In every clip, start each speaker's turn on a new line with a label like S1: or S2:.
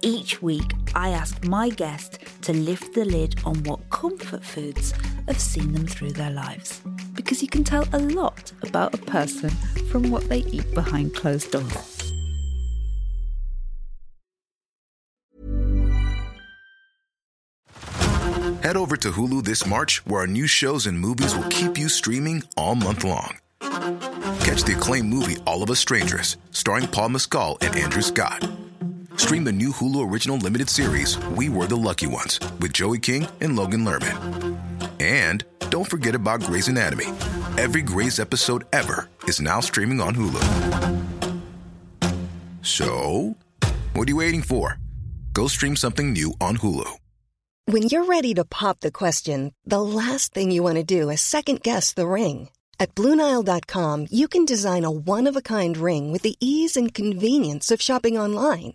S1: Each week, I ask my guest to lift the lid on what comfort foods have seen them through their lives. Because you can tell a lot about a person from what they eat behind closed doors.
S2: Head over to Hulu this March, where our new shows and movies will keep you streaming all month long. Catch the acclaimed movie All of Us Strangers, starring Paul Mescal and Andrew Scott. Stream the new Hulu original limited series We Were the Lucky Ones with Joey King and Logan Lerman. And don't forget about Grey's Anatomy. Every Grey's episode ever is now streaming on Hulu. So, what are you waiting for? Go stream something new on Hulu.
S3: When you're ready to pop the question, the last thing you want to do is second guess the ring. At Bluenile.com, you can design a one of a kind ring with the ease and convenience of shopping online.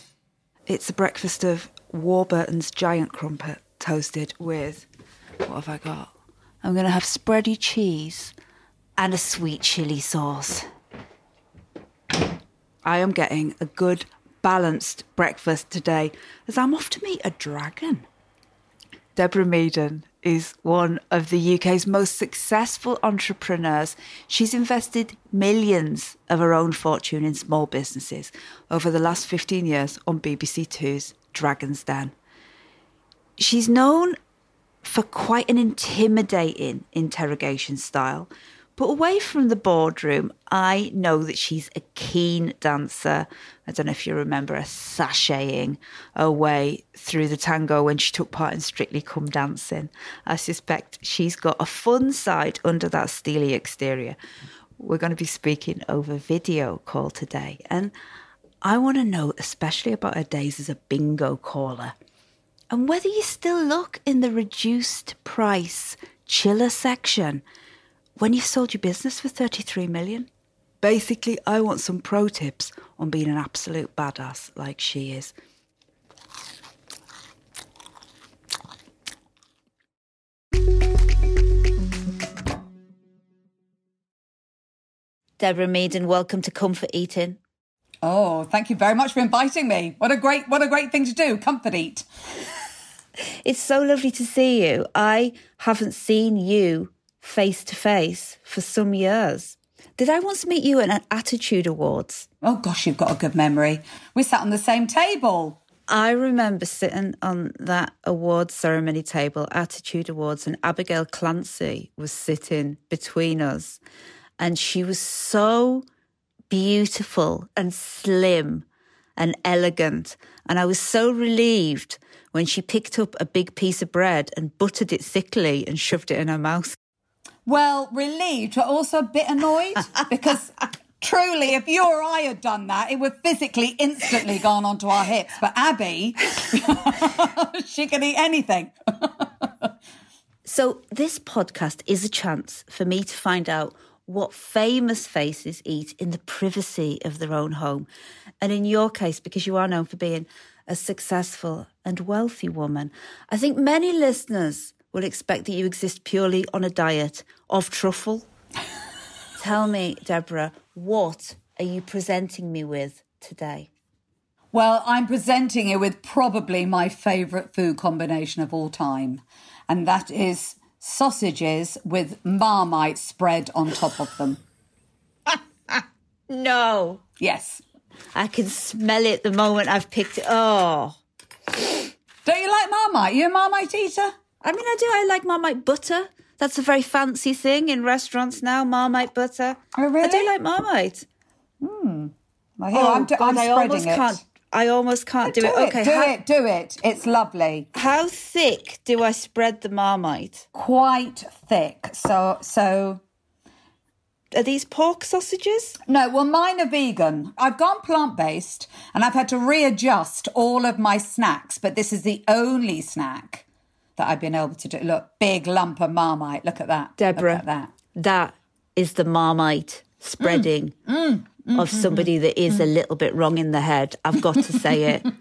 S1: It's a breakfast of Warburton's giant crumpet toasted with what have I got? I'm going to have spready cheese and a sweet chili sauce. I am getting a good balanced breakfast today as I'm off to meet a dragon. Deborah Meaden is one of the UK's most successful entrepreneurs. She's invested millions of her own fortune in small businesses over the last 15 years on BBC Two's Dragon's Den. She's known for quite an intimidating interrogation style. But away from the boardroom, I know that she's a keen dancer. I don't know if you remember her sashaying away through the tango when she took part in Strictly Come Dancing. I suspect she's got a fun side under that steely exterior. We're going to be speaking over video call today. And I want to know especially about her days as a bingo caller and whether you still look in the reduced price chiller section when you've sold your business for 33 million. Basically, I want some pro tips on being an absolute badass like she is. Deborah Meaden, welcome to Comfort Eating.
S4: Oh, thank you very much for inviting me. What a great what a great thing to do. Comfort eat.
S1: It's so lovely to see you. I haven't seen you face to face for some years. Did I once meet you at an Attitude Awards?
S4: Oh gosh, you've got a good memory. We sat on the same table.
S1: I remember sitting on that awards ceremony table, Attitude Awards, and Abigail Clancy was sitting between us. And she was so beautiful and slim and elegant. And I was so relieved when she picked up a big piece of bread and buttered it thickly and shoved it in her mouth.
S4: Well, relieved, but also a bit annoyed because truly, if you or I had done that, it would physically instantly gone onto our hips. But Abby, she can eat anything.
S1: so, this podcast is a chance for me to find out what famous faces eat in the privacy of their own home. And in your case, because you are known for being a successful and wealthy woman, I think many listeners will expect that you exist purely on a diet of truffle. Tell me, Deborah, what are you presenting me with today?
S4: Well, I'm presenting you with probably my favourite food combination of all time, and that is sausages with marmite spread on top of them.
S1: no.
S4: Yes.
S1: I can smell it the moment I've picked it. Oh.
S4: Don't you like Marmite? You a Marmite eater?
S1: I mean, I do. I like Marmite butter. That's a very fancy thing in restaurants now. Marmite butter.
S4: Oh, really?
S1: I do like Marmite. Hmm.
S4: Well, here, oh, I'm, do-
S1: God,
S4: I'm
S1: I almost
S4: it.
S1: can't. I almost can't do,
S4: do
S1: it.
S4: it,
S1: Okay,
S4: do
S1: how,
S4: it, do it. It's lovely.
S1: how thick do I spread the Marmite?
S4: Quite thick. So, so
S1: Are these pork sausages?
S4: No, well, mine are vegan. I've gone plant based and I've had to readjust all of my snacks, but this is the only snack that I've been able to do. Look, big lump of marmite. Look at that.
S1: Deborah.
S4: Look at that.
S1: That is the Marmite spreading
S4: Mm, mm, mm, mm
S1: of somebody that is a little bit wrong in the head. I've got to say it.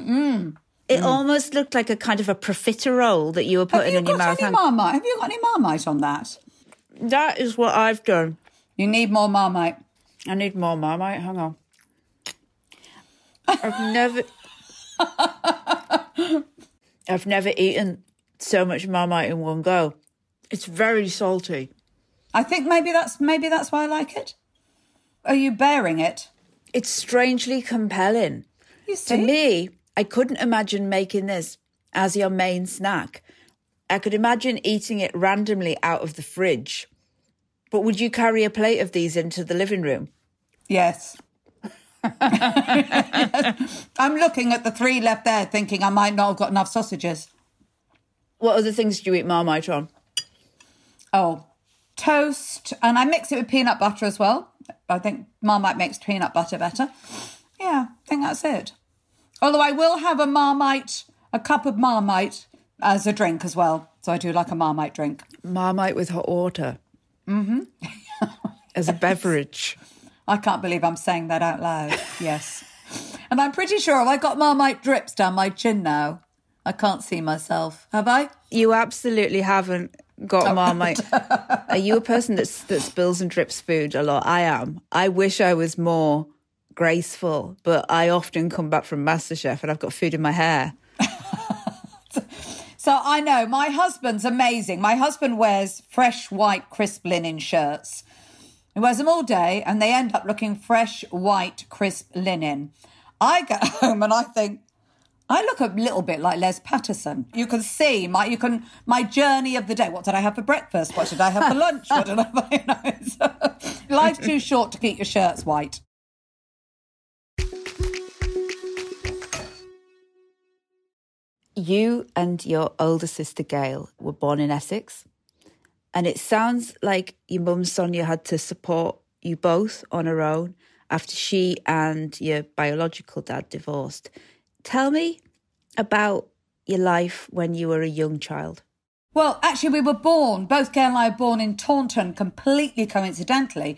S4: Mm.
S1: It almost looked like a kind of a profiterole that you were putting
S4: you
S1: in your mouth.
S4: any marmite? Have you got any marmite on that?
S1: That is what I've done.
S4: You need more marmite.
S1: I need more Marmite. Hang on. I've never, I've never eaten so much Marmite in one go. It's very salty.
S4: I think maybe that's maybe that's why I like it. Are you bearing it?
S1: It's strangely compelling.
S4: You
S1: To me, I couldn't imagine making this as your main snack. I could imagine eating it randomly out of the fridge. But would you carry a plate of these into the living room?
S4: Yes. I'm looking at the three left there, thinking I might not have got enough sausages.
S1: What other things do you eat Marmite on?
S4: Oh, toast, and I mix it with peanut butter as well. I think Marmite makes peanut butter better. Yeah, I think that's it. Although I will have a Marmite, a cup of Marmite as a drink as well. So I do like a Marmite drink.
S1: Marmite with hot water. Mm-hmm. as a beverage.
S4: I can't believe I'm saying that out loud. Yes. and I'm pretty sure I've got Marmite drips down my chin now. I can't see myself. Have I?
S1: You absolutely haven't got Marmite. Are you a person that's, that spills and drips food a lot? I am. I wish I was more graceful, but I often come back from MasterChef and I've got food in my hair.
S4: So I know my husband's amazing. My husband wears fresh white crisp linen shirts. He wears them all day and they end up looking fresh white crisp linen. I get home and I think I look a little bit like Les Patterson. You can see my you can my journey of the day. What did I have for breakfast? What did I have for lunch? What did I have? You know, life's too short to keep your shirts white.
S1: You and your older sister Gail were born in Essex, and it sounds like your mum Sonia had to support you both on her own after she and your biological dad divorced. Tell me about your life when you were a young child.
S4: Well, actually, we were born, both Gail and I were born in Taunton completely coincidentally,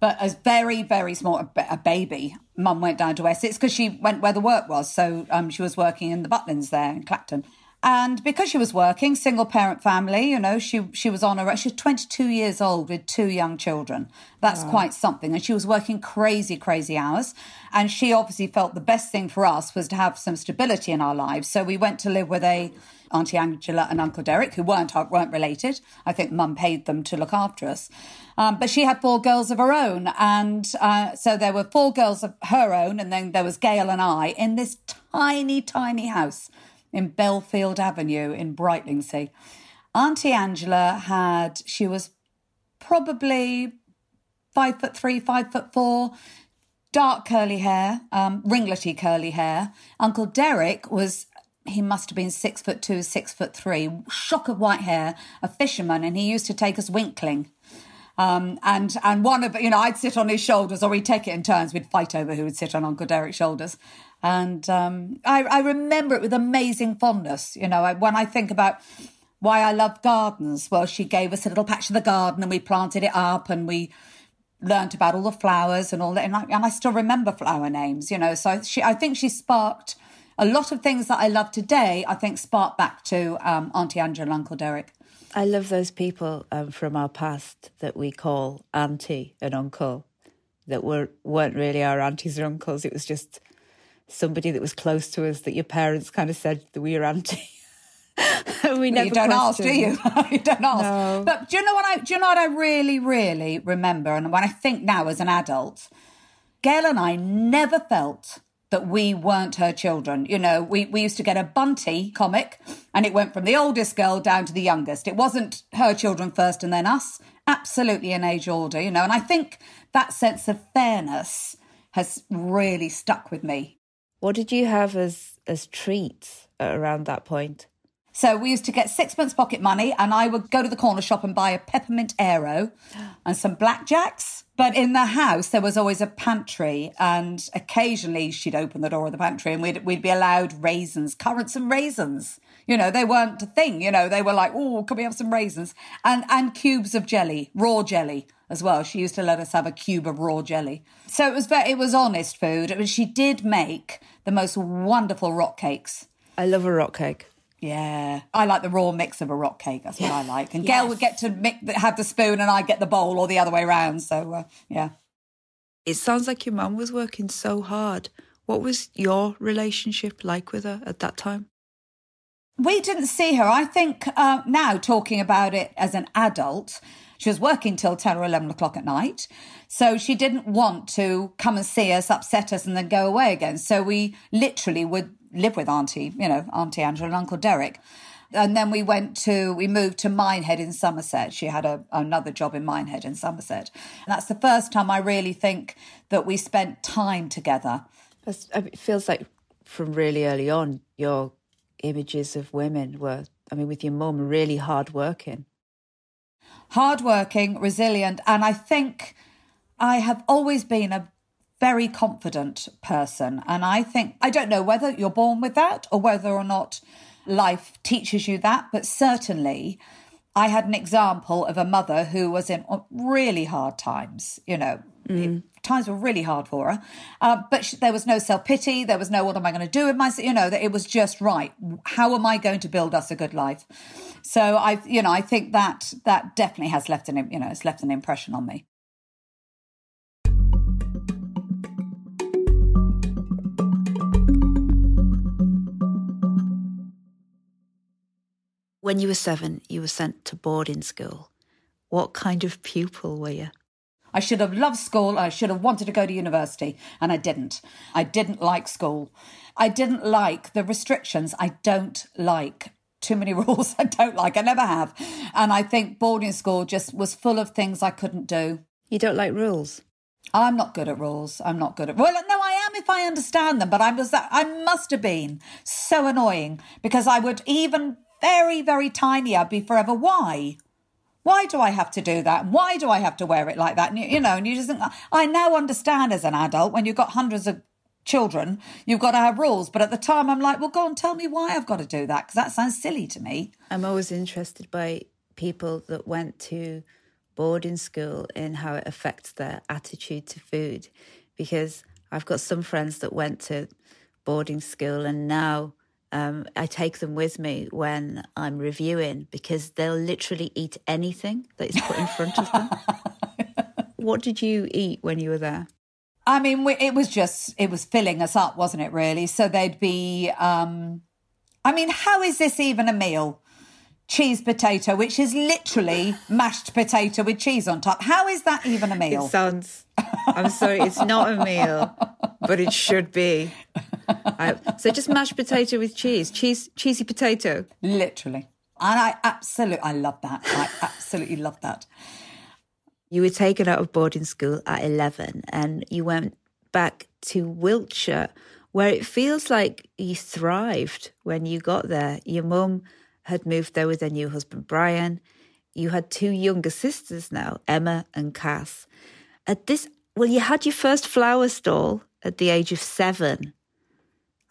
S4: but as very, very small, a, baby. Mum went down to Essex because she went where the work was. So um, she was working in the Butlins there in Clacton. And because she was working, single parent family, you know, she she was on her, she was 22 years old with two young children. That's quite something. And she was working crazy, crazy hours. And she obviously felt the best thing for us was to have some stability in our lives. So we went to live with a Auntie Angela and Uncle Derek, who weren't weren't related. I think Mum paid them to look after us, um, but she had four girls of her own, and uh, so there were four girls of her own, and then there was Gail and I in this tiny, tiny house in Belfield Avenue in Brightlingsea. Auntie Angela had she was probably five foot three, five foot four, dark curly hair, um, curly hair. Uncle Derek was, he must have been six foot two, six foot three, shock of white hair, a fisherman, and he used to take us winkling. Um, and and one of you know I'd sit on his shoulders or we'd take it in turns. We'd fight over who would sit on Uncle Derek's shoulders, and um, I, I remember it with amazing fondness. You know, I, when I think about why I love gardens, well, she gave us a little patch of the garden and we planted it up and we learnt about all the flowers and all that. And I, and I still remember flower names. You know, so she I think she sparked a lot of things that I love today. I think sparked back to um, Auntie Angela and Uncle Derek.
S1: I love those people um, from our past that we call auntie and uncle that were weren't really our aunties or uncles. It was just somebody that was close to us that your parents kind of said that we were auntie. we never
S4: you don't ask, do you? you don't ask.
S1: No.
S4: But do you know what I do you know what I really, really remember? And when I think now as an adult, Gail and I never felt that we weren't her children. You know, we, we used to get a Bunty comic and it went from the oldest girl down to the youngest. It wasn't her children first and then us. Absolutely an age order, you know. And I think that sense of fairness has really stuck with me.
S1: What did you have as as treats around that point?
S4: So we used to get sixpence pocket money, and I would go to the corner shop and buy a peppermint aero and some blackjacks. But in the house, there was always a pantry, and occasionally she'd open the door of the pantry, and we'd we'd be allowed raisins, currants, and raisins. You know, they weren't a thing. You know, they were like, "Oh, can we have some raisins?" and and cubes of jelly, raw jelly as well. She used to let us have a cube of raw jelly. So it was very, it was honest food. But she did make the most wonderful rock cakes.
S1: I love a rock cake.
S4: Yeah, I like the raw mix of a rock cake. That's what I like. And Gail would get to mix, have the spoon, and I get the bowl, or the other way around. So uh, yeah.
S5: It sounds like your mum was working so hard. What was your relationship like with her at that time?
S4: We didn't see her. I think uh, now talking about it as an adult, she was working till 10 or 11 o'clock at night. So she didn't want to come and see us, upset us, and then go away again. So we literally would live with Auntie, you know, Auntie Angela and Uncle Derek. And then we went to, we moved to Minehead in Somerset. She had a, another job in Minehead in Somerset. And that's the first time I really think that we spent time together.
S1: It feels like from really early on, your images of women were, I mean, with your mum, really hardworking.
S4: Hardworking, resilient. And I think I have always been a very confident person. And I think, I don't know whether you're born with that or whether or not life teaches you that, but certainly I had an example of a mother who was in really hard times, you know. Mm. Times were really hard for her, uh, but she, there was no self pity. There was no "What am I going to do with myself?" You know, that it was just right. How am I going to build us a good life? So I, you know, I think that that definitely has left an, you know, it's left an impression on me.
S5: When you were seven, you were sent to boarding school. What kind of pupil were you?
S4: I should have loved school. I should have wanted to go to university, and I didn't. I didn't like school. I didn't like the restrictions. I don't like too many rules. I don't like. I never have. And I think boarding school just was full of things I couldn't do.
S1: You don't like rules?
S4: I'm not good at rules. I'm not good at well, no, I am if I understand them. But I was I must have been so annoying because I would even very, very tiny, I'd be forever. Why? Why do I have to do that? Why do I have to wear it like that? And you, you know, and you just think, I now understand as an adult when you've got hundreds of children, you've got to have rules. But at the time, I'm like, well, go and tell me why I've got to do that because that sounds silly to me.
S1: I'm always interested by people that went to boarding school and how it affects their attitude to food because I've got some friends that went to boarding school and now um, I take them with me when I'm reviewing because they'll literally eat anything that is put in front of them. what did you eat when you were there?
S4: I mean, it was just, it was filling us up, wasn't it, really? So they'd be, um, I mean, how is this even a meal? Cheese potato, which is literally mashed potato with cheese on top. How is that even a meal?
S1: It sounds, I'm sorry, it's not a meal, but it should be. I, so just mashed potato with cheese, cheese, cheesy potato.
S4: Literally. And I absolutely, I love that. I absolutely love that.
S1: You were taken out of boarding school at 11 and you went back to Wiltshire, where it feels like you thrived when you got there. Your mum had moved there with her new husband, Brian. You had two younger sisters now, Emma and Cass. At this, well, you had your first flower stall at the age of seven.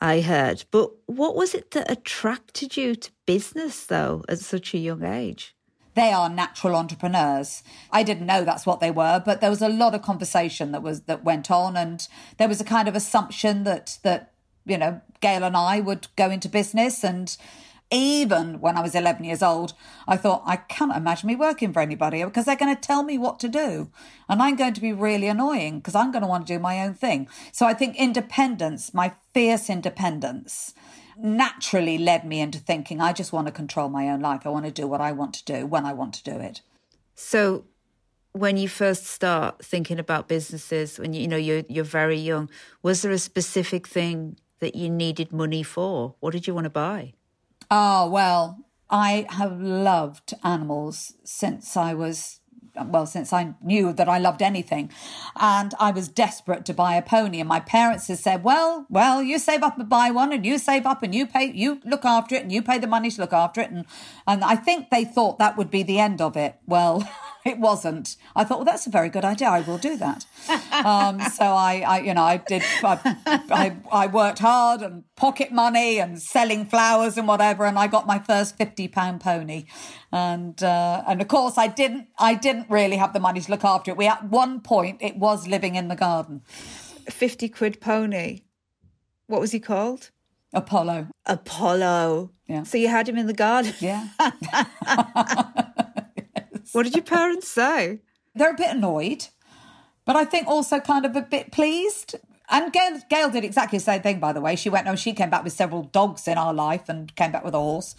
S1: I heard. But what was it that attracted you to business, though, at such a young age?
S4: They are natural entrepreneurs. I didn't know that's what they were, but there was a lot of conversation that was that went on, and there was a kind of assumption that that you know Gail and I would go into business, and even when I was 11 years old, I thought, I can't imagine me working for anybody because they're going to tell me what to do. And I'm going to be really annoying because I'm going to want to do my own thing. So I think independence, my fierce independence, naturally led me into thinking, I just want to control my own life. I want to do what I want to do when I want to do it.
S1: So when you first start thinking about businesses, when you, you know you're you're very young, was there a specific thing that you needed money for? What did you want to buy?
S4: Oh well, I have loved animals since I was well, since I knew that I loved anything. And I was desperate to buy a pony. And my parents had said, Well, well, you save up and buy one and you save up and you pay you look after it and you pay the money to look after it. And and I think they thought that would be the end of it. Well, it wasn't. I thought, well, that's a very good idea. I will do that. um, so I, I, you know, I did. I, I, I, worked hard and pocket money and selling flowers and whatever, and I got my first fifty pound pony. And uh, and of course, I didn't. I didn't really have the money to look after it. We at one point it was living in the garden.
S1: Fifty quid pony. What was he called?
S4: Apollo.
S1: Apollo. Yeah. So you had him in the garden.
S4: Yeah.
S1: What did your parents say?
S4: They're a bit annoyed, but I think also kind of a bit pleased. And Gail, Gail did exactly the same thing, by the way. She went, no, she came back with several dogs in our life and came back with a horse.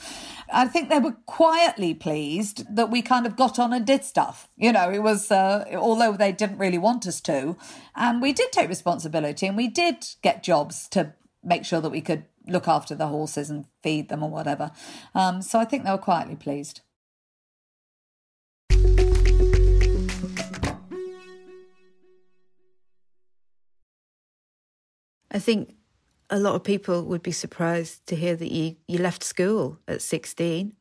S4: I think they were quietly pleased that we kind of got on and did stuff. You know, it was, uh, although they didn't really want us to. And we did take responsibility and we did get jobs to make sure that we could look after the horses and feed them or whatever. Um, so I think they were quietly pleased.
S1: I think a lot of people would be surprised to hear that you, you left school at 16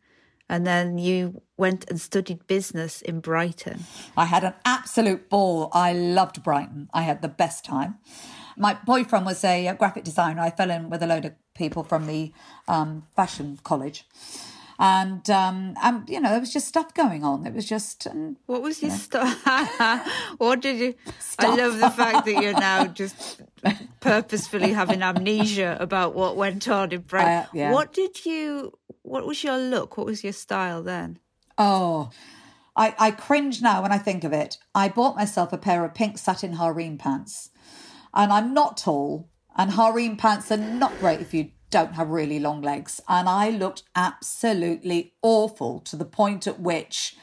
S1: and then you went and studied business in Brighton.
S4: I had an absolute ball. I loved Brighton. I had the best time. My boyfriend was a graphic designer. I fell in with a load of people from the um, fashion college and um, and you know there was just stuff going on. It was just
S1: um, what was your stuff? what did you? Stuff. I love the fact that you're now just purposefully having amnesia about what went on in Brighton. Uh, yeah. What did you? What was your look? What was your style then?
S4: Oh. I, I cringe now when I think of it. I bought myself a pair of pink satin harem pants, and I'm not tall, and harem pants are not great if you don't have really long legs. And I looked absolutely awful to the point at which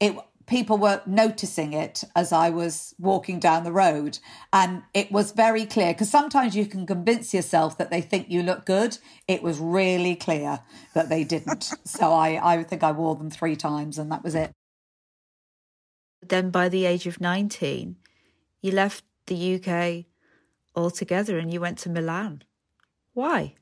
S4: it people were noticing it as I was walking down the road. And it was very clear because sometimes you can convince yourself that they think you look good. It was really clear that they didn't. so I, I think I wore them three times and that was it.
S1: Then by the age of 19, you left the UK altogether and you went to Milan. Why?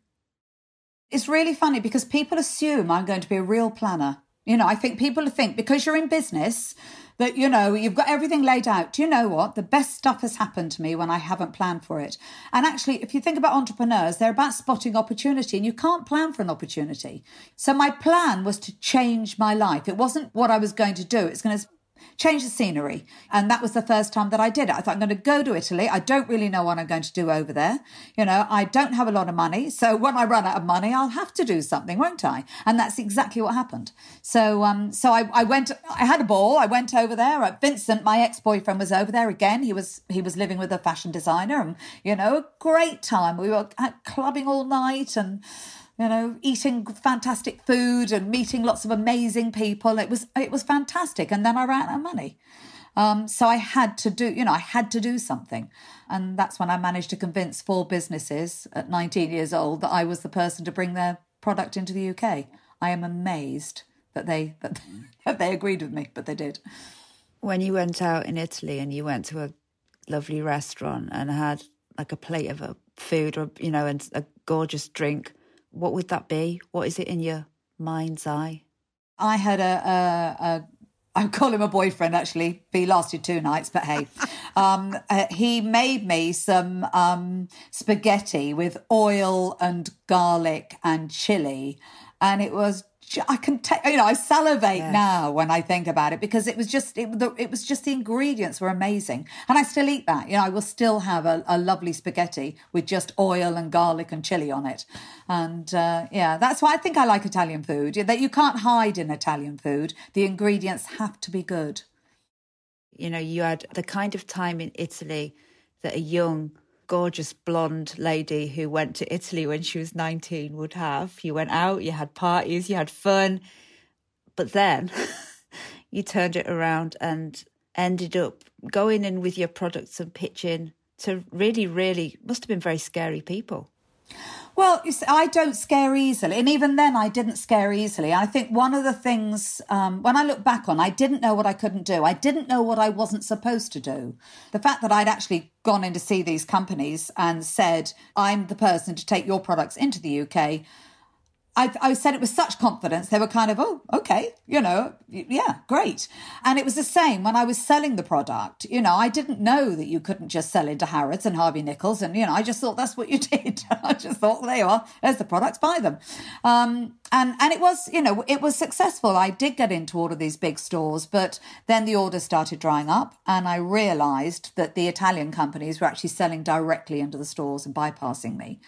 S4: It's really funny because people assume I'm going to be a real planner. You know, I think people think because you're in business that, you know, you've got everything laid out. Do you know what? The best stuff has happened to me when I haven't planned for it. And actually, if you think about entrepreneurs, they're about spotting opportunity and you can't plan for an opportunity. So my plan was to change my life. It wasn't what I was going to do. It's going to change the scenery. And that was the first time that I did it. I thought, I'm going to go to Italy. I don't really know what I'm going to do over there. You know, I don't have a lot of money. So when I run out of money, I'll have to do something, won't I? And that's exactly what happened. So, um, so I, I went, I had a ball. I went over there. Uh, Vincent, my ex-boyfriend was over there again. He was, he was living with a fashion designer and, you know, a great time. We were clubbing all night and, you know, eating fantastic food and meeting lots of amazing people. It was it was fantastic. And then I ran out of money. Um, so I had to do, you know, I had to do something. And that's when I managed to convince four businesses at 19 years old that I was the person to bring their product into the UK. I am amazed that they that, that they agreed with me, but they did.
S1: When you went out in Italy and you went to a lovely restaurant and had like a plate of a food or you know and a gorgeous drink what would that be? What is it in your mind's eye?
S4: I had a, a, a I call him a boyfriend actually. He lasted two nights, but hey, um, uh, he made me some um, spaghetti with oil and garlic and chili, and it was I can take, you know, I salivate yes. now when I think about it because it was just, it, the, it was just the ingredients were amazing. And I still eat that. You know, I will still have a, a lovely spaghetti with just oil and garlic and chili on it. And uh, yeah, that's why I think I like Italian food, that you can't hide in Italian food. The ingredients have to be good.
S1: You know, you had the kind of time in Italy that a young gorgeous blonde lady who went to Italy when she was 19 would have. You went out, you had parties, you had fun. But then you turned it around and ended up going in with your products and pitching to really, really must have been very scary people.
S4: Well, see, I don't scare easily. And even then, I didn't scare easily. I think one of the things, um, when I look back on, I didn't know what I couldn't do. I didn't know what I wasn't supposed to do. The fact that I'd actually gone in to see these companies and said, I'm the person to take your products into the UK I, I said it with such confidence. They were kind of, oh, okay, you know, yeah, great. And it was the same when I was selling the product. You know, I didn't know that you couldn't just sell into Harrods and Harvey Nichols. And, you know, I just thought that's what you did. I just thought, there you are, there's the products, buy them. Um, and, and it was, you know, it was successful. I did get into all of these big stores, but then the orders started drying up. And I realized that the Italian companies were actually selling directly into the stores and bypassing me.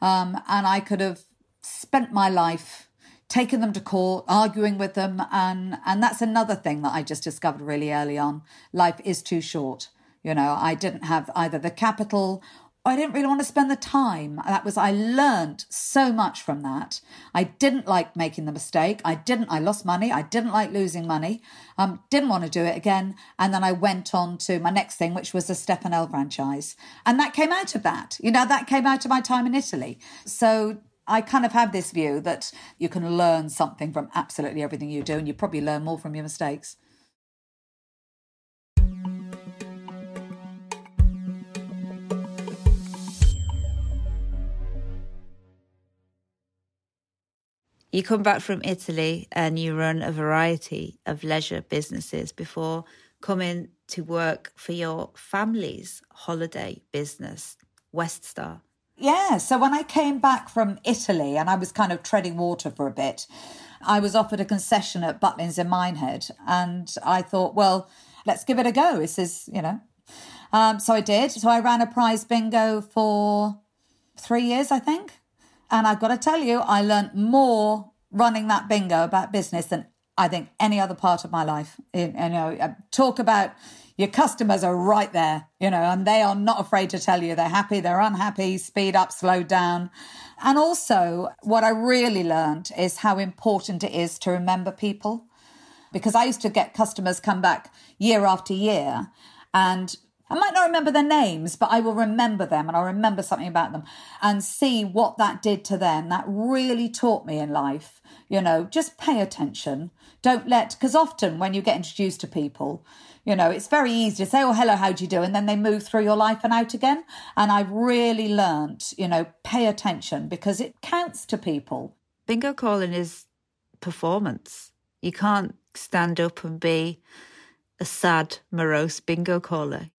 S4: Um, and I could have spent my life taking them to court, arguing with them, and and that's another thing that I just discovered really early on. Life is too short. You know, I didn't have either the capital I didn't really want to spend the time. That was, I learned so much from that. I didn't like making the mistake. I didn't, I lost money. I didn't like losing money. Um, didn't want to do it again. And then I went on to my next thing, which was the Stefanel franchise. And that came out of that. You know, that came out of my time in Italy. So I kind of have this view that you can learn something from absolutely everything you do, and you probably learn more from your mistakes.
S1: You come back from Italy and you run a variety of leisure businesses before coming to work for your family's holiday business, Weststar.
S4: Yeah. So when I came back from Italy and I was kind of treading water for a bit, I was offered a concession at Butlins in Minehead. And I thought, well, let's give it a go. This is, you know. Um, so I did. So I ran a prize bingo for three years, I think. And I've got to tell you, I learned more running that bingo about business than I think any other part of my life. You know, uh, talk about your customers are right there, you know, and they are not afraid to tell you they're happy, they're unhappy, speed up, slow down. And also, what I really learned is how important it is to remember people. Because I used to get customers come back year after year and I might not remember their names, but I will remember them and I'll remember something about them and see what that did to them. That really taught me in life, you know, just pay attention. Don't let, because often when you get introduced to people, you know, it's very easy to say, oh, hello, how do you do? And then they move through your life and out again. And I've really learnt, you know, pay attention because it counts to people.
S1: Bingo calling is performance. You can't stand up and be a sad, morose bingo caller.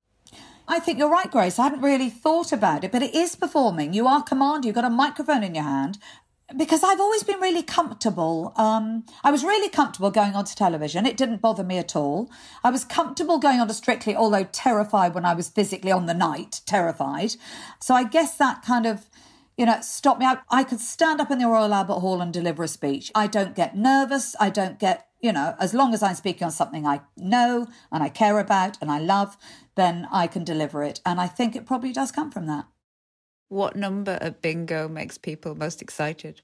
S4: I think you're right, Grace. I hadn't really thought about it, but it is performing. You are commander. You've got a microphone in your hand, because I've always been really comfortable. Um, I was really comfortable going onto television. It didn't bother me at all. I was comfortable going onto Strictly, although terrified when I was physically on the night, terrified. So I guess that kind of, you know, stopped me. I could stand up in the Royal Albert Hall and deliver a speech. I don't get nervous. I don't get, you know, as long as I'm speaking on something I know and I care about and I love, then I can deliver it. And I think it probably does come from that.
S1: What number of bingo makes people most excited?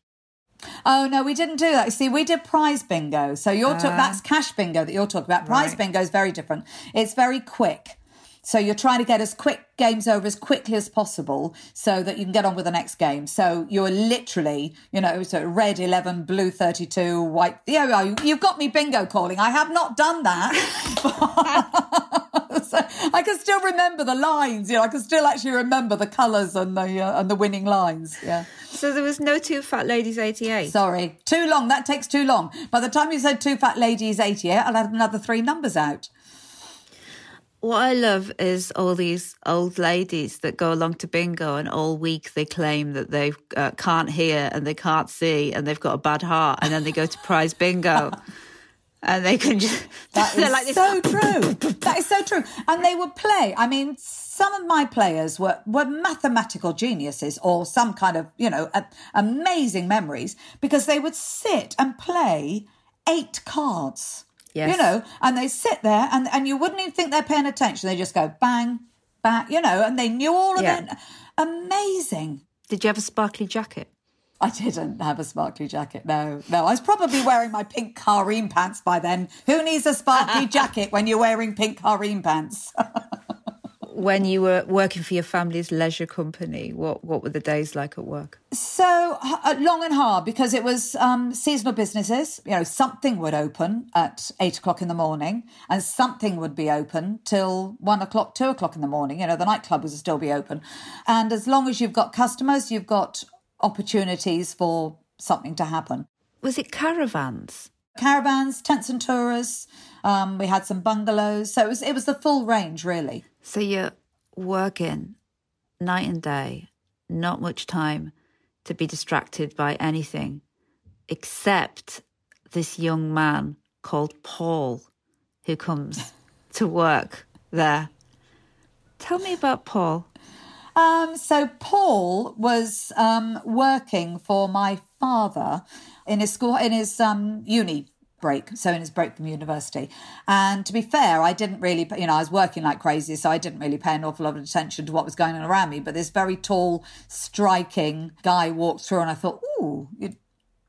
S4: Oh no, we didn't do that. See, we did prize bingo. So you're uh, that's cash bingo that you're talking about. Prize right. bingo is very different. It's very quick. So you're trying to get as quick games over as quickly as possible so that you can get on with the next game. So you're literally, you know, so red 11, blue 32, white. Yeah, you've got me bingo calling. I have not done that. so I can still remember the lines. You know, I can still actually remember the colours and the uh, and the winning lines. Yeah.
S1: So there was no two fat ladies eighty eight.
S4: Sorry, too long. That takes too long. By the time you said two fat ladies eighty eight, I'll have another three numbers out.
S1: What I love is all these old ladies that go along to bingo and all week they claim that they uh, can't hear and they can't see and they've got a bad heart and then they go to prize bingo. and they can just
S4: that is like so true. That is so true. And they would play. I mean some of my players were were mathematical geniuses or some kind of you know a, amazing memories because they would sit and play eight cards yes. you know and they sit there and and you wouldn't even think they're paying attention. They just go bang bang you know and they knew all of yeah. it. Amazing.
S1: Did you have a sparkly jacket
S4: I didn't have a sparkly jacket. No, no. I was probably wearing my pink harem pants by then. Who needs a sparkly jacket when you're wearing pink harem pants?
S1: when you were working for your family's leisure company, what what were the days like at work?
S4: So uh, long and hard because it was um, seasonal businesses. You know, something would open at eight o'clock in the morning, and something would be open till one o'clock, two o'clock in the morning. You know, the nightclub would still be open, and as long as you've got customers, you've got opportunities for something to happen.
S1: Was it caravans?
S4: Caravans, tents and tourists. Um, we had some bungalows, so it was it was the full range really.
S1: So you're working night and day, not much time to be distracted by anything except this young man called Paul who comes to work there. Tell me about Paul.
S4: Um, so Paul was um, working for my father in his school in his um, uni break, so in his break from university. And to be fair, I didn't really, you know, I was working like crazy, so I didn't really pay an awful lot of attention to what was going on around me. But this very tall, striking guy walked through, and I thought, ooh,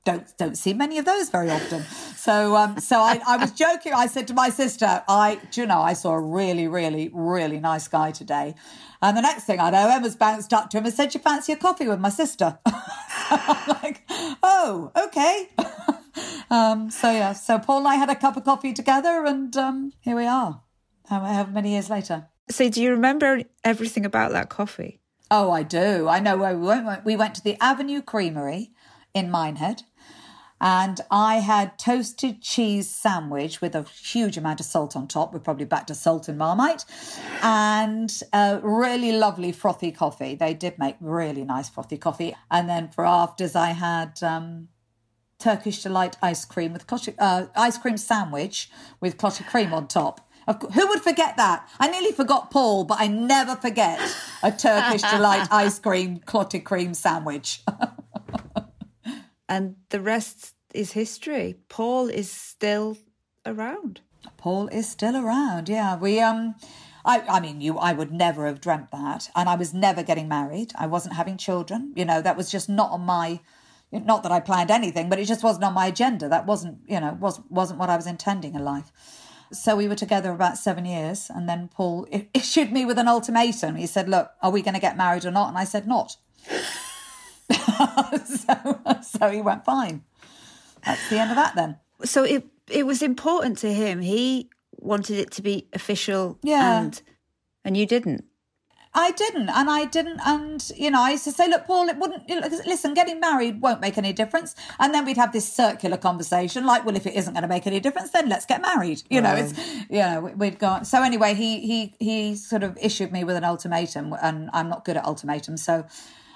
S4: don't don't see many of those very often. So um, so I, I was joking. I said to my sister, I do you know, I saw a really, really, really nice guy today. And the next thing I know, Emma's bounced up to him and said, You fancy a coffee with my sister? I'm like, Oh, okay. um, so yeah, so Paul and I had a cup of coffee together, and um, here we are, however many years later.
S1: So, do you remember everything about that coffee?
S4: Oh, I do. I know where we went. We went to the Avenue Creamery in Minehead, and I had toasted cheese sandwich with a huge amount of salt on top. We're probably back to salt and marmite, and a really lovely frothy coffee. They did make really nice frothy coffee. And then for afters, I had um, Turkish delight ice cream with clotted, uh, ice cream sandwich with clotted cream on top. Who would forget that? I nearly forgot Paul, but I never forget a Turkish delight ice cream clotted cream sandwich.
S1: and the rest is history. Paul is still around.
S4: Paul is still around. Yeah, we um. I, I mean, you, I would never have dreamt that. And I was never getting married. I wasn't having children. You know, that was just not on my not that I planned anything, but it just wasn't on my agenda. That wasn't, you know, was wasn't what I was intending in life. So we were together about seven years, and then Paul issued me with an ultimatum. He said, "Look, are we going to get married or not?" And I said, "Not." so, so he went fine. That's the end of that. Then.
S1: So it it was important to him. He wanted it to be official.
S4: Yeah.
S1: And and you didn't.
S4: I didn't, and I didn't, and you know, I used to say, "Look, Paul, it wouldn't. Listen, getting married won't make any difference." And then we'd have this circular conversation, like, "Well, if it isn't going to make any difference, then let's get married." You know, it's you know, we'd go. So anyway, he he he sort of issued me with an ultimatum, and I'm not good at ultimatums, so.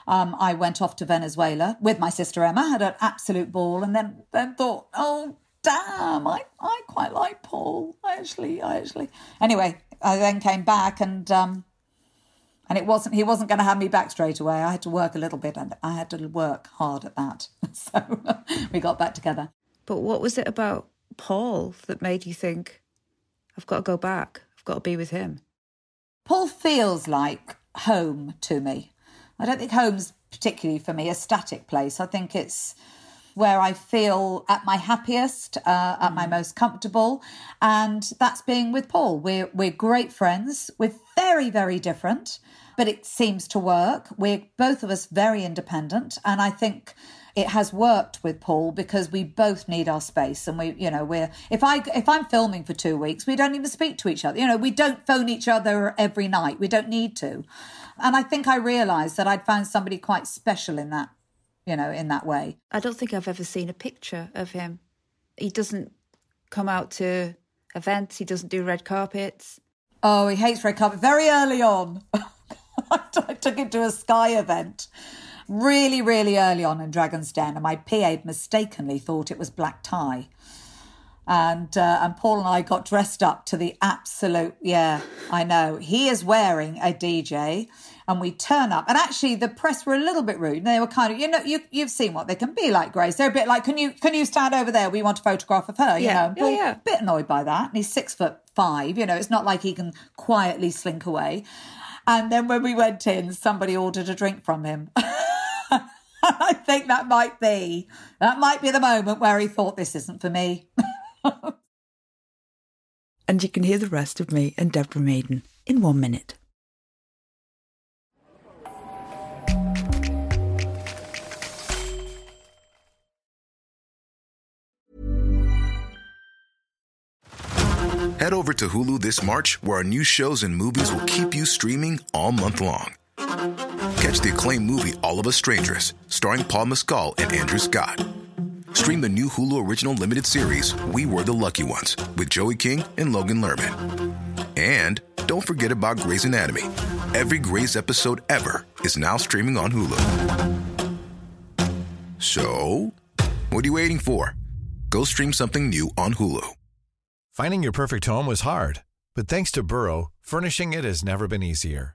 S4: Um, I went off to Venezuela with my sister Emma, had an absolute ball, and then then thought, oh damn, I, I quite like Paul. I actually, I actually. Anyway, I then came back and um, and it wasn't he wasn't going to have me back straight away. I had to work a little bit, and I had to work hard at that. So we got back together.
S1: But what was it about Paul that made you think, "I've got to go back. I've got to be with him"?
S4: Paul feels like home to me. I don't think home's particularly for me a static place. I think it's where I feel at my happiest, uh, at my mm. most comfortable, and that's being with Paul. We're we're great friends. We're very very different, but it seems to work. We're both of us very independent, and I think it has worked with Paul because we both need our space and we you know we're if I if I'm filming for 2 weeks we don't even speak to each other you know we don't phone each other every night we don't need to and I think I realized that I'd found somebody quite special in that you know, in that way.
S1: I don't think I've ever seen a picture of him. He doesn't come out to events, he doesn't do red carpets.
S4: Oh, he hates red carpet. Very early on, I took him to a Sky event really, really early on in Dragon's Den, and my PA mistakenly thought it was black tie. And uh, and Paul and I got dressed up to the absolute yeah I know he is wearing a DJ and we turn up. And actually, the press were a little bit rude. They were kind of, you know, you, you've seen what they can be like, Grace. They're a bit like, can you can you stand over there? We want a photograph of her. You
S1: yeah.
S4: know,
S1: yeah, yeah.
S4: a bit annoyed by that. And he's six foot five. You know, it's not like he can quietly slink away. And then when we went in, somebody ordered a drink from him. I think that might be that might be the moment where he thought this isn't for me.
S5: and you can hear the rest of me and Deborah Meaden in one minute.
S2: Head over to Hulu this March, where our new shows and movies will keep you streaming all month long. Catch the acclaimed movie All of Us Strangers, starring Paul Mescal and Andrew Scott. Stream the new Hulu original limited series We Were the Lucky Ones with Joey King and Logan Lerman. And don't forget about Grey's Anatomy. Every Grey's episode ever is now streaming on Hulu. So, what are you waiting for? Go stream something new on Hulu.
S6: Finding your perfect home was hard, but thanks to Burrow, furnishing it has never been easier.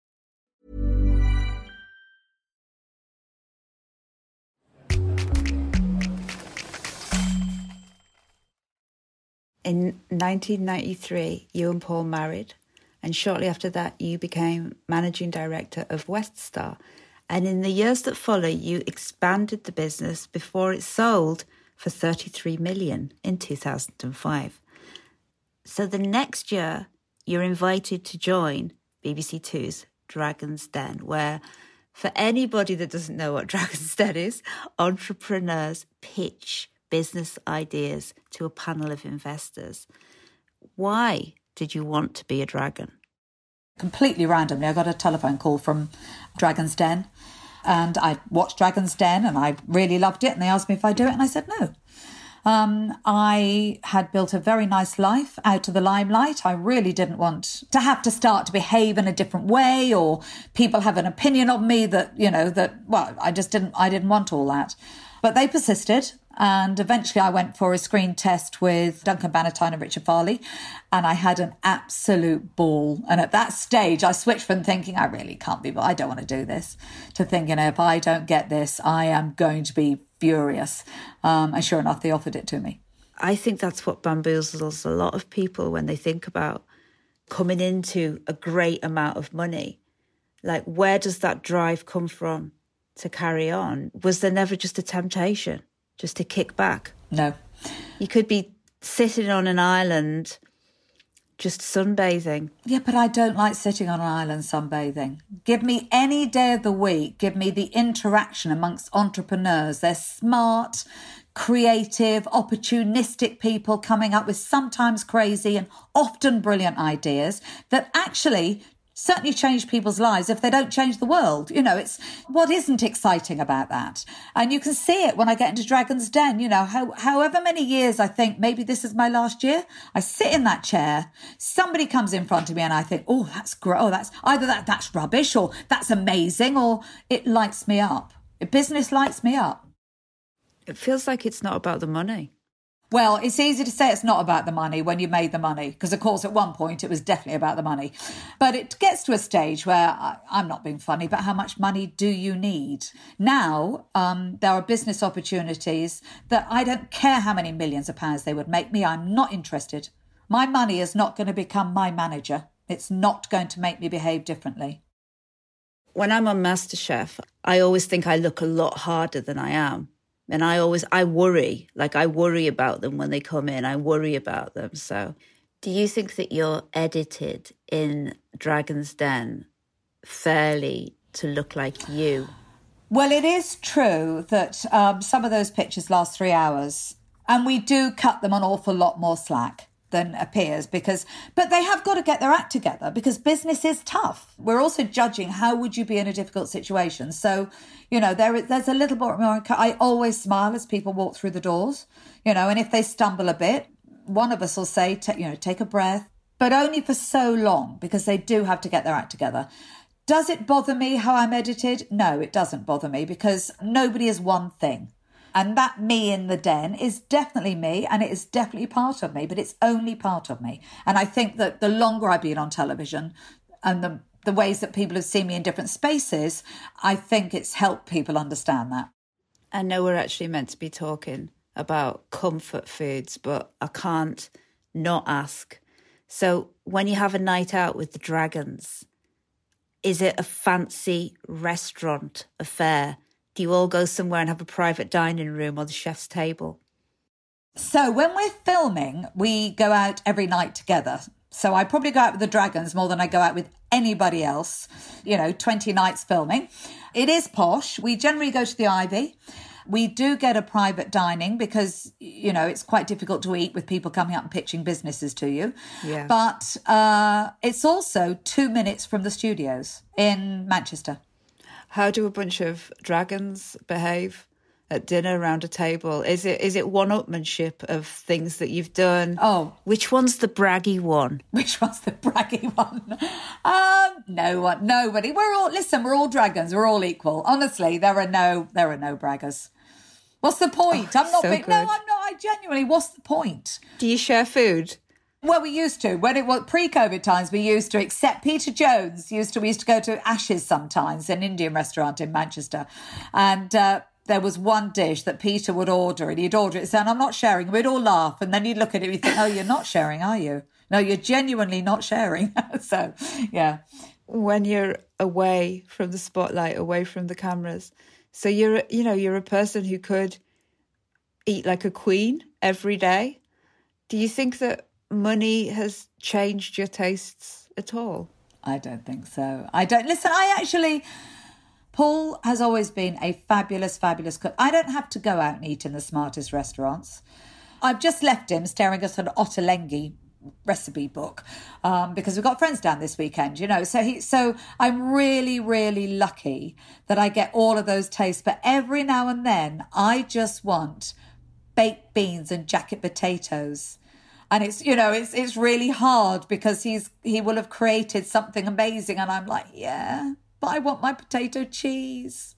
S1: In 1993, you and Paul married, and shortly after that, you became managing director of Weststar. And in the years that follow, you expanded the business before it sold for 33 million in 2005. So the next year, you're invited to join BBC Two's Dragon's Den, where for anybody that doesn't know what Dragon's Den is, entrepreneurs pitch business ideas to a panel of investors. Why did you want to be a dragon?
S4: Completely randomly, I got a telephone call from Dragon's Den and I watched Dragon's Den and I really loved it. And they asked me if I'd do it, and I said no. Um, I had built a very nice life out of the limelight. I really didn't want to have to start to behave in a different way or people have an opinion of me that, you know, that, well, I just didn't, I didn't want all that. But they persisted. And eventually I went for a screen test with Duncan Bannatyne and Richard Farleigh, and I had an absolute ball. And at that stage, I switched from thinking, I really can't be, but I don't want to do this, to thinking, if I don't get this, I am going to be furious. Um, and sure enough, they offered it to me.
S1: I think that's what bamboozles a lot of people when they think about coming into a great amount of money. Like, where does that drive come from to carry on? Was there never just a temptation? Just to kick back.
S4: No.
S1: You could be sitting on an island just sunbathing.
S4: Yeah, but I don't like sitting on an island sunbathing. Give me any day of the week, give me the interaction amongst entrepreneurs. They're smart, creative, opportunistic people coming up with sometimes crazy and often brilliant ideas that actually certainly change people's lives if they don't change the world. You know, it's what isn't exciting about that. And you can see it when I get into Dragon's Den, you know, how, however many years I think maybe this is my last year, I sit in that chair, somebody comes in front of me and I think, oh, that's great. Oh, that's either that, that's rubbish or that's amazing or it lights me up. Business lights me up.
S1: It feels like it's not about the money.
S4: Well, it's easy to say it's not about the money when you made the money, because of course at one point it was definitely about the money. But it gets to a stage where I, am not being funny, but how much money do you need? Now, um, there are business opportunities that I don't care how many millions of pounds they would make me, I'm not interested. My money is not going to become my manager. It's not going to make me behave differently.
S1: When I'm on MasterChef, I always think I look a lot harder than I am and I always I worry, like I worry about them when they come in. I worry about them. So, do you think that you're edited in Dragon's Den fairly to look like you?
S4: Well, it is true that um, some of those pictures last three hours, and we do cut them an awful lot more slack than appears because but they have got to get their act together because business is tough. We're also judging how would you be in a difficult situation. So you know there there's a little bit more i always smile as people walk through the doors you know and if they stumble a bit one of us will say you know take a breath but only for so long because they do have to get their act together. Does it bother me how i'm edited? No it doesn't bother me because nobody is one thing And that me in the den is definitely me and it is definitely part of me, but it's only part of me. And I think that the longer I've been on television and the, the ways that people have seen me in different spaces, I think it's helped people understand that.
S1: I know we're actually meant to be talking about comfort foods, but I can't not ask. So, when you have a night out with the dragons, is it a fancy restaurant affair? Do you all go somewhere and have a private dining room or the chef's table?
S4: So, when we're filming, we go out every night together. So, I probably go out with the dragons more than I go out with anybody else. You know, 20 nights filming. It is posh. We generally go to the Ivy. We do get a private dining because, you know, it's quite difficult to eat with people coming up and pitching businesses to you.
S1: Yeah.
S4: But uh, it's also two minutes from the studios in Manchester.
S1: How do a bunch of dragons behave at dinner around a table? Is it is it one upmanship of things that you've done?
S4: Oh.
S1: Which one's the braggy one?
S4: Which one's the braggy one? Um, no one, nobody. We're all listen. We're all dragons. We're all equal. Honestly, there are no, there are no braggers. What's the point? I'm not
S1: so
S4: being. No. I'm not. I genuinely. What's the point?
S1: Do you share food?
S4: Well, we used to when it was pre-COVID times. We used to, except Peter Jones used to. We used to go to Asha's sometimes, an Indian restaurant in Manchester, and. Uh, there was one dish that Peter would order, and he'd order it, saying, "I'm not sharing." We'd all laugh, and then you'd look at it, and think, "Oh, you're not sharing, are you? No, you're genuinely not sharing." so, yeah,
S1: when you're away from the spotlight, away from the cameras. So you're, you know, you're a person who could eat like a queen every day. Do you think that money has changed your tastes at all?
S4: I don't think so. I don't listen. I actually, Paul has always been a fabulous, fabulous cook. I don't have to go out and eat in the smartest restaurants. I've just left him staring at an Ottolenghi recipe book um, because we've got friends down this weekend, you know. So he, so I'm really, really lucky that I get all of those tastes. But every now and then, I just want baked beans and jacket potatoes. And it's you know it's it's really hard because he's he will have created something amazing and I'm like yeah but I want my potato cheese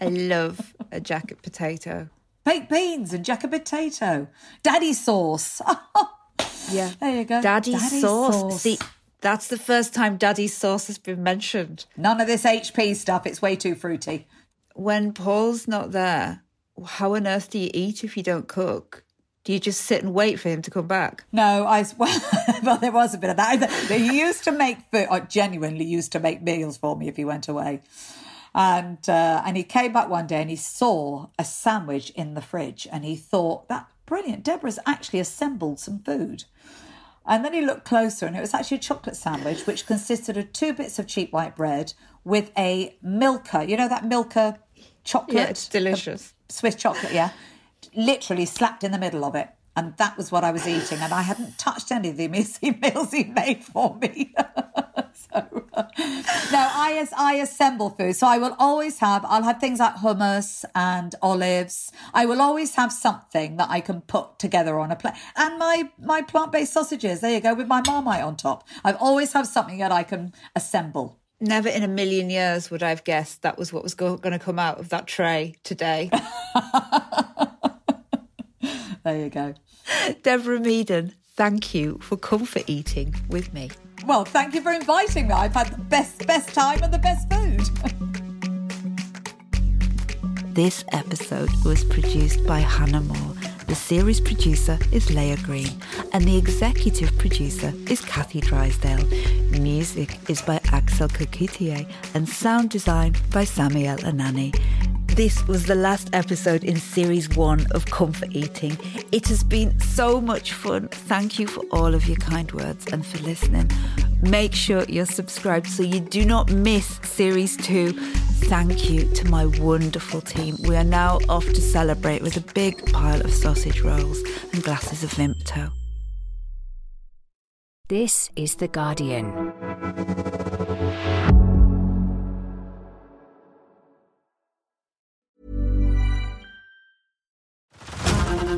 S1: I love a jacket potato.
S4: baked beans and jacket potato daddy sauce
S1: Yeah.
S4: there you go
S1: Daddy's
S4: Daddy
S1: sauce. See, that's the first time daddy sauce has been mentioned.
S4: none of this HP stuff it's way too fruity
S1: When Paul's not there, how on earth do you eat if you don't cook? Do you just sit and wait for him to come back?
S4: No, I well, well, there was a bit of that. He used to make food. I genuinely used to make meals for me if he went away, and uh, and he came back one day and he saw a sandwich in the fridge and he thought that brilliant. Deborah's actually assembled some food. And then he looked closer, and it was actually a chocolate sandwich, which consisted of two bits of cheap white bread with a Milka. You know that Milka chocolate?
S1: Yeah, it's delicious.
S4: Swiss chocolate, yeah. Literally slapped in the middle of it. And that was what I was eating. And I hadn't touched any of the amazing meals he made for me. so, uh, no, I, as- I assemble food. So I will always have, I'll have things like hummus and olives. I will always have something that I can put together on a plate. And my, my plant-based sausages, there you go, with my marmite on top. I've always have something that I can assemble.
S1: Never in a million years would I have guessed that was what was go- going to come out of that tray today.
S4: There you go.
S1: Deborah Meaden, thank you for comfort eating with me.
S4: Well, thank you for inviting me. I've had the best, best time and the best food.
S5: This episode was produced by Hannah Moore. The series producer is Leah Green, and the executive producer is Kathy Drysdale. Music is by Axel Kacoutié, and sound design by Samuel Anani. This was the last episode in series one of Comfort Eating. It has been so much fun. Thank you for all of your kind words and for listening. Make sure you're subscribed so you do not miss series two. Thank you to my wonderful team. We are now off to celebrate with a big pile of sausage rolls and glasses of Vimto.
S7: This is The Guardian.